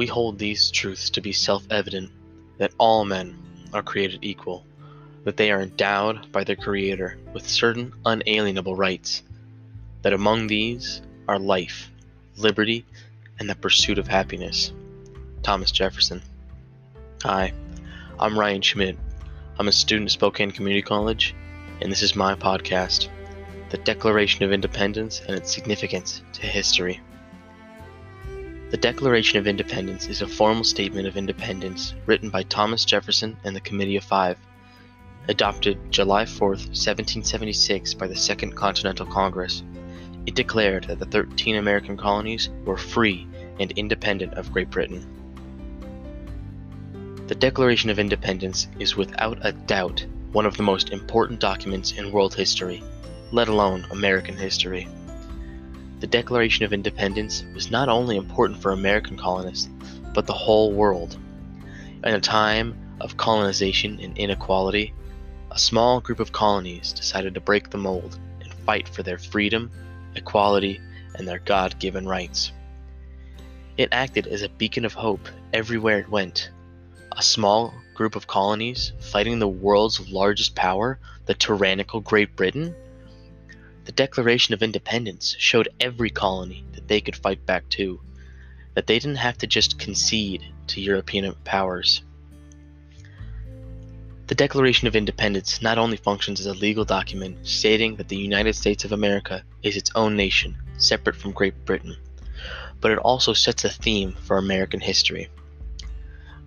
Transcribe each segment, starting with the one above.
We hold these truths to be self evident that all men are created equal, that they are endowed by their Creator with certain unalienable rights, that among these are life, liberty, and the pursuit of happiness. Thomas Jefferson. Hi, I'm Ryan Schmidt. I'm a student at Spokane Community College, and this is my podcast, The Declaration of Independence and its Significance to History. The Declaration of Independence is a formal statement of independence written by Thomas Jefferson and the Committee of Five, adopted July 4, 1776 by the Second Continental Congress. It declared that the 13 American colonies were free and independent of Great Britain. The Declaration of Independence is without a doubt one of the most important documents in world history, let alone American history. The Declaration of Independence was not only important for American colonists, but the whole world. In a time of colonization and inequality, a small group of colonies decided to break the mold and fight for their freedom, equality, and their God given rights. It acted as a beacon of hope everywhere it went. A small group of colonies fighting the world's largest power, the tyrannical Great Britain, the Declaration of Independence showed every colony that they could fight back too, that they didn't have to just concede to European powers. The Declaration of Independence not only functions as a legal document stating that the United States of America is its own nation, separate from Great Britain, but it also sets a theme for American history.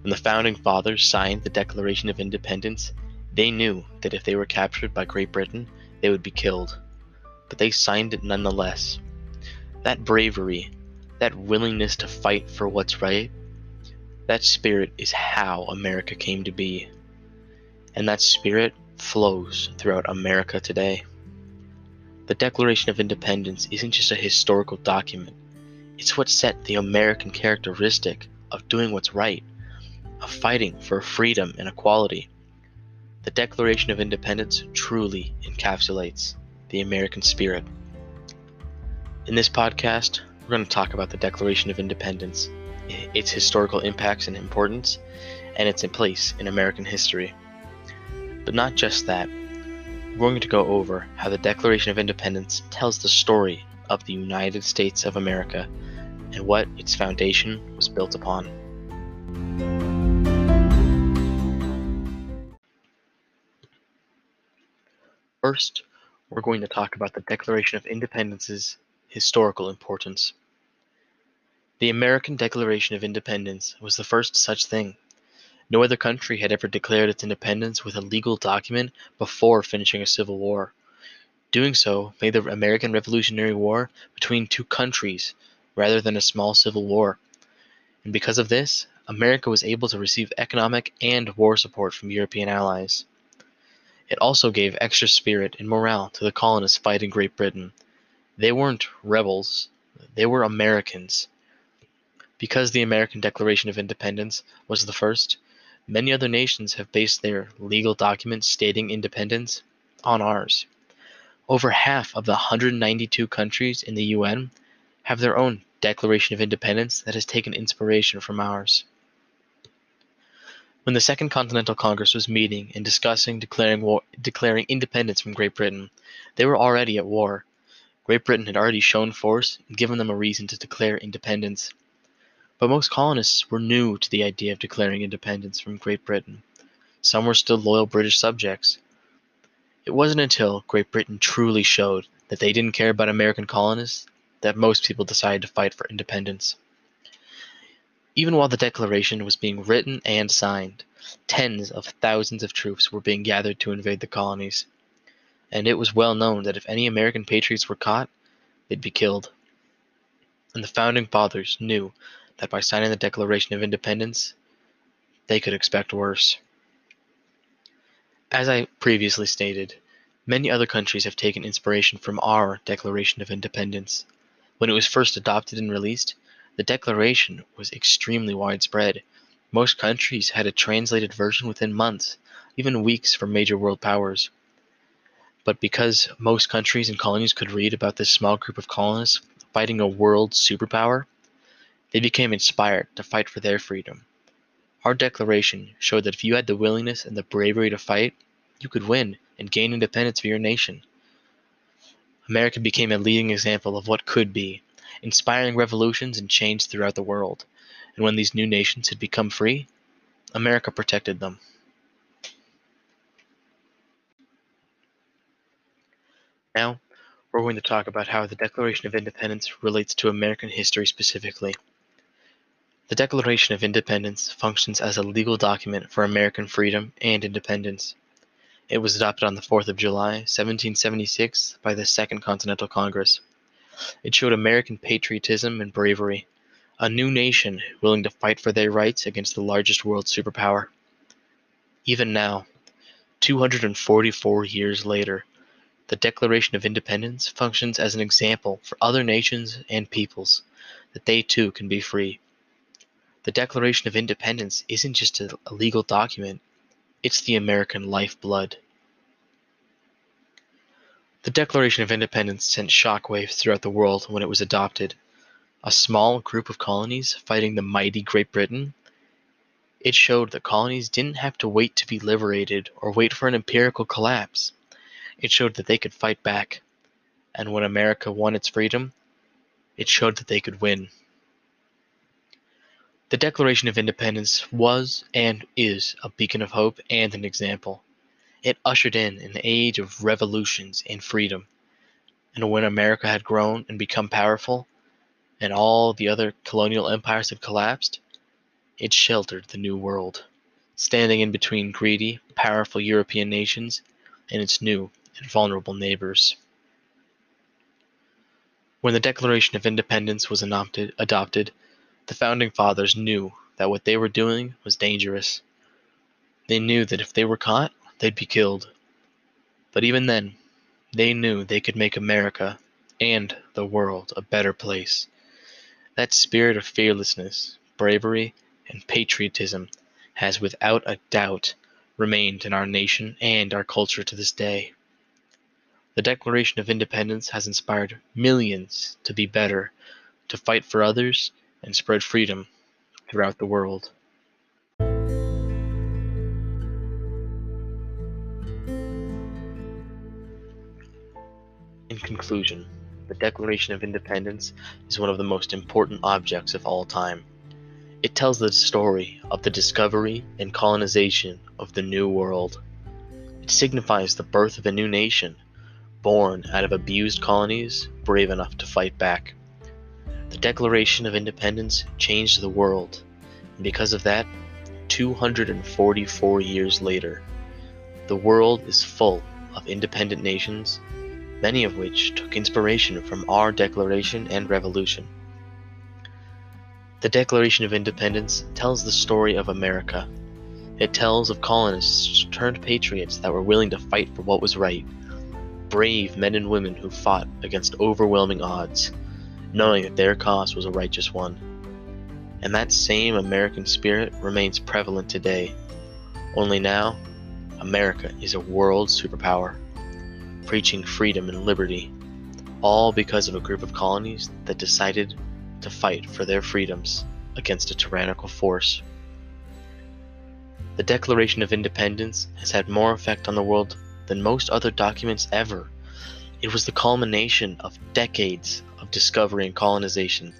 When the Founding Fathers signed the Declaration of Independence, they knew that if they were captured by Great Britain, they would be killed but they signed it nonetheless. That bravery, that willingness to fight for what's right, that spirit is how America came to be. And that spirit flows throughout America today. The Declaration of Independence isn't just a historical document, it's what set the American characteristic of doing what's right, of fighting for freedom and equality. The Declaration of Independence truly encapsulates the American spirit. In this podcast, we're going to talk about the Declaration of Independence, its historical impacts and importance, and its place in American history. But not just that, we're going to go over how the Declaration of Independence tells the story of the United States of America and what its foundation was built upon. First, we're going to talk about the Declaration of Independence's historical importance. The American Declaration of Independence was the first such thing. No other country had ever declared its independence with a legal document before finishing a civil war. Doing so made the American Revolutionary War between two countries rather than a small civil war. And because of this, America was able to receive economic and war support from European allies. It also gave extra spirit and morale to the colonists fighting Great Britain. They weren't rebels, they were Americans. Because the American Declaration of Independence was the first, many other nations have based their legal documents stating independence on ours. Over half of the 192 countries in the UN have their own Declaration of Independence that has taken inspiration from ours. When the Second Continental Congress was meeting and discussing declaring, war, declaring independence from Great Britain, they were already at war. Great Britain had already shown force and given them a reason to declare independence. But most colonists were new to the idea of declaring independence from Great Britain. Some were still loyal British subjects. It wasn't until Great Britain truly showed that they didn't care about American colonists that most people decided to fight for independence. Even while the Declaration was being written and signed, tens of thousands of troops were being gathered to invade the colonies, and it was well known that if any American patriots were caught, they'd be killed. And the founding fathers knew that by signing the Declaration of Independence, they could expect worse. As I previously stated, many other countries have taken inspiration from our Declaration of Independence. When it was first adopted and released, the Declaration was extremely widespread. Most countries had a translated version within months, even weeks for major world powers. But because most countries and colonies could read about this small group of colonists fighting a world superpower, They became inspired to fight for their freedom. Our declaration showed that if you had the willingness and the bravery to fight, you could win and gain independence for your nation. America became a leading example of what could be, inspiring revolutions and change throughout the world. And when these new nations had become free, America protected them. Now, we're going to talk about how the Declaration of Independence relates to American history specifically. The Declaration of Independence functions as a legal document for American freedom and independence. It was adopted on the 4th of July, 1776, by the Second Continental Congress. It showed American patriotism and bravery, a new nation willing to fight for their rights against the largest world superpower. Even now, 244 years later, the Declaration of Independence functions as an example for other nations and peoples that they too can be free. The Declaration of Independence isn't just a legal document, it's the American lifeblood. The Declaration of Independence sent shockwaves throughout the world when it was adopted. A small group of colonies fighting the mighty Great Britain. It showed that colonies didn't have to wait to be liberated or wait for an empirical collapse. It showed that they could fight back. And when America won its freedom, it showed that they could win. The Declaration of Independence was and is a beacon of hope and an example. It ushered in an age of revolutions and freedom. And when America had grown and become powerful, and all the other colonial empires had collapsed, it sheltered the New World, standing in between greedy, powerful European nations and its new and vulnerable neighbors. When the Declaration of Independence was adopted, adopted, the Founding Fathers knew that what they were doing was dangerous. They knew that if they were caught, they'd be killed. But even then, they knew they could make America and the world a better place. That spirit of fearlessness, bravery, and patriotism has without a doubt remained in our nation and our culture to this day. The Declaration of Independence has inspired millions to be better, to fight for others, and spread freedom throughout the world. Conclusion, the Declaration of Independence is one of the most important objects of all time. It tells the story of the discovery and colonization of the New World. It signifies the birth of a new nation born out of abused colonies brave enough to fight back. The Declaration of Independence changed the world, and because of that, 244 years later, the world is full of independent nations, many of which took inspiration from our Declaration and Revolution. The Declaration of Independence tells the story of America. It tells of colonists turned patriots that were willing to fight for what was right brave men and women who fought against overwhelming odds, knowing that their cause was a righteous one. And that same American spirit remains prevalent today. Only now, America is a world superpower, preaching freedom and liberty, all because of a group of colonies that decided to fight for their freedoms against a tyrannical force. The Declaration of Independence has had more effect on the world than most other documents ever. It was the culmination of decades of discovery and colonization,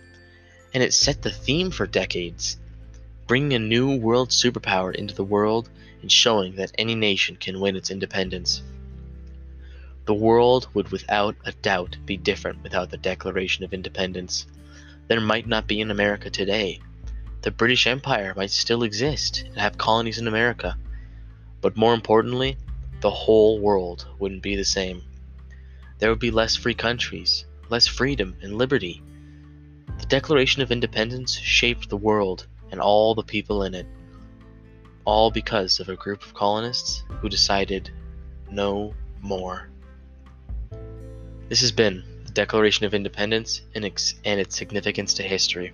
and it set the theme for decades, bringing a new world superpower into the world and showing that any nation can win its independence. The world would without a doubt be different without the Declaration of Independence. There might not be an America today. The British Empire might still exist and have colonies in America. But more importantly, the whole world wouldn't be the same. There would be less free countries, less freedom and liberty. The Declaration of Independence shaped the world and all the people in it, all because of a group of colonists who decided no more. This has been the Declaration of Independence and, its, and its significance to history.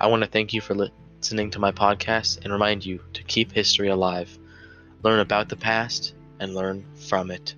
I want to thank you for listening to my podcast and remind you to keep history alive, learn about the past, and learn from it.